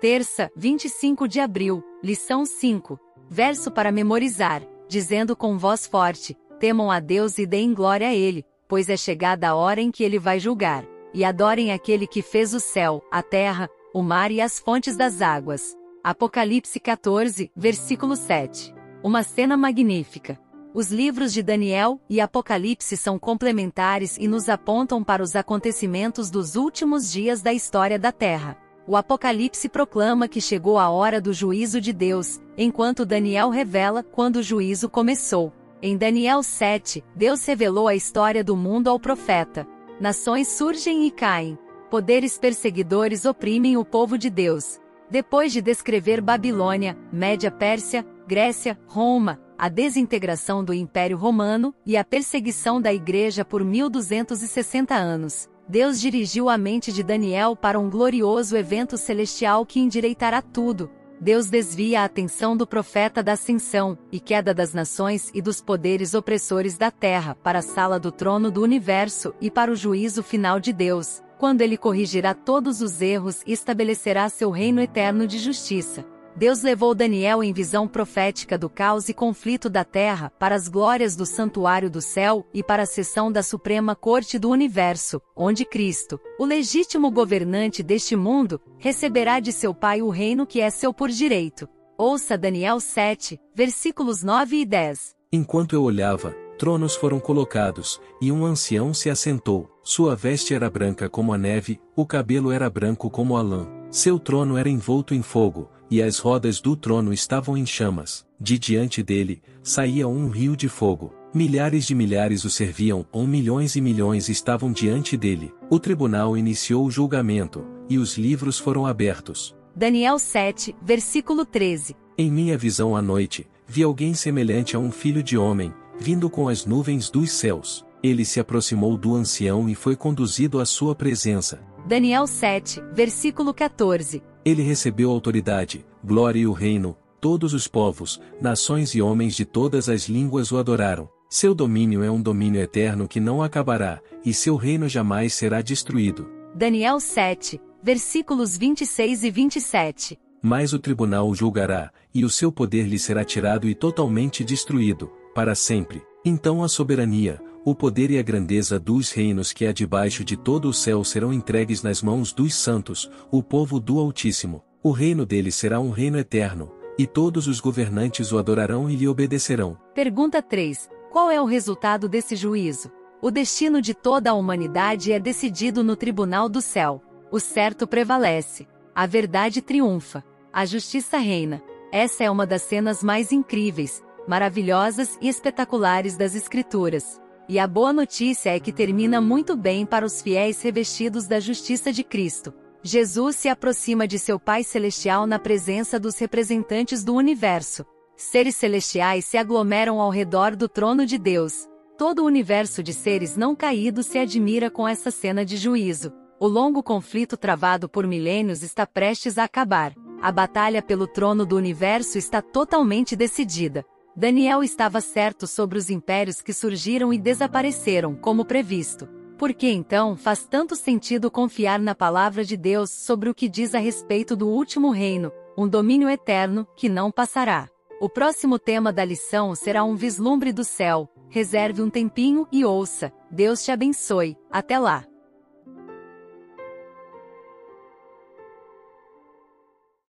Terça, 25 de abril, lição 5. Verso para memorizar, dizendo com voz forte: Temam a Deus e deem glória a Ele, pois é chegada a hora em que Ele vai julgar. E adorem aquele que fez o céu, a terra, o mar e as fontes das águas. Apocalipse 14, versículo 7. Uma cena magnífica. Os livros de Daniel e Apocalipse são complementares e nos apontam para os acontecimentos dos últimos dias da história da Terra. O Apocalipse proclama que chegou a hora do juízo de Deus, enquanto Daniel revela quando o juízo começou. Em Daniel 7, Deus revelou a história do mundo ao profeta. Nações surgem e caem. Poderes perseguidores oprimem o povo de Deus. Depois de descrever Babilônia, Média Pérsia, Grécia, Roma, a desintegração do Império Romano e a perseguição da Igreja por 1260 anos, Deus dirigiu a mente de Daniel para um glorioso evento celestial que endireitará tudo. Deus desvia a atenção do profeta da ascensão e queda das nações e dos poderes opressores da terra para a sala do trono do universo e para o juízo final de Deus, quando ele corrigirá todos os erros e estabelecerá seu reino eterno de justiça. Deus levou Daniel em visão profética do caos e conflito da terra para as glórias do santuário do céu e para a sessão da Suprema Corte do Universo, onde Cristo, o legítimo governante deste mundo, receberá de seu Pai o reino que é seu por direito. Ouça Daniel 7, versículos 9 e 10. Enquanto eu olhava, tronos foram colocados, e um ancião se assentou. Sua veste era branca como a neve, o cabelo era branco como a lã. Seu trono era envolto em fogo, e as rodas do trono estavam em chamas. De diante dele, saía um rio de fogo. Milhares de milhares o serviam, ou milhões e milhões estavam diante dele. O tribunal iniciou o julgamento, e os livros foram abertos. Daniel 7, versículo 13. Em minha visão à noite, vi alguém semelhante a um filho de homem, vindo com as nuvens dos céus. Ele se aproximou do ancião e foi conduzido à sua presença. Daniel 7, versículo 14. Ele recebeu autoridade, glória e o reino, todos os povos, nações e homens de todas as línguas o adoraram. Seu domínio é um domínio eterno que não acabará, e seu reino jamais será destruído. Daniel 7, versículos 26 e 27. Mas o tribunal o julgará, e o seu poder lhe será tirado e totalmente destruído, para sempre. Então a soberania, o poder e a grandeza dos reinos que há debaixo de todo o céu serão entregues nas mãos dos santos, o povo do Altíssimo. O reino dele será um reino eterno, e todos os governantes o adorarão e lhe obedecerão. Pergunta 3. Qual é o resultado desse juízo? O destino de toda a humanidade é decidido no tribunal do céu. O certo prevalece. A verdade triunfa. A justiça reina. Essa é uma das cenas mais incríveis, maravilhosas e espetaculares das Escrituras. E a boa notícia é que termina muito bem para os fiéis revestidos da justiça de Cristo. Jesus se aproxima de seu Pai Celestial na presença dos representantes do universo. Seres celestiais se aglomeram ao redor do trono de Deus. Todo o universo de seres não caídos se admira com essa cena de juízo. O longo conflito travado por milênios está prestes a acabar. A batalha pelo trono do universo está totalmente decidida. Daniel estava certo sobre os impérios que surgiram e desapareceram, como previsto. Por que então faz tanto sentido confiar na palavra de Deus sobre o que diz a respeito do último reino, um domínio eterno que não passará? O próximo tema da lição será um vislumbre do céu. Reserve um tempinho e ouça. Deus te abençoe. Até lá!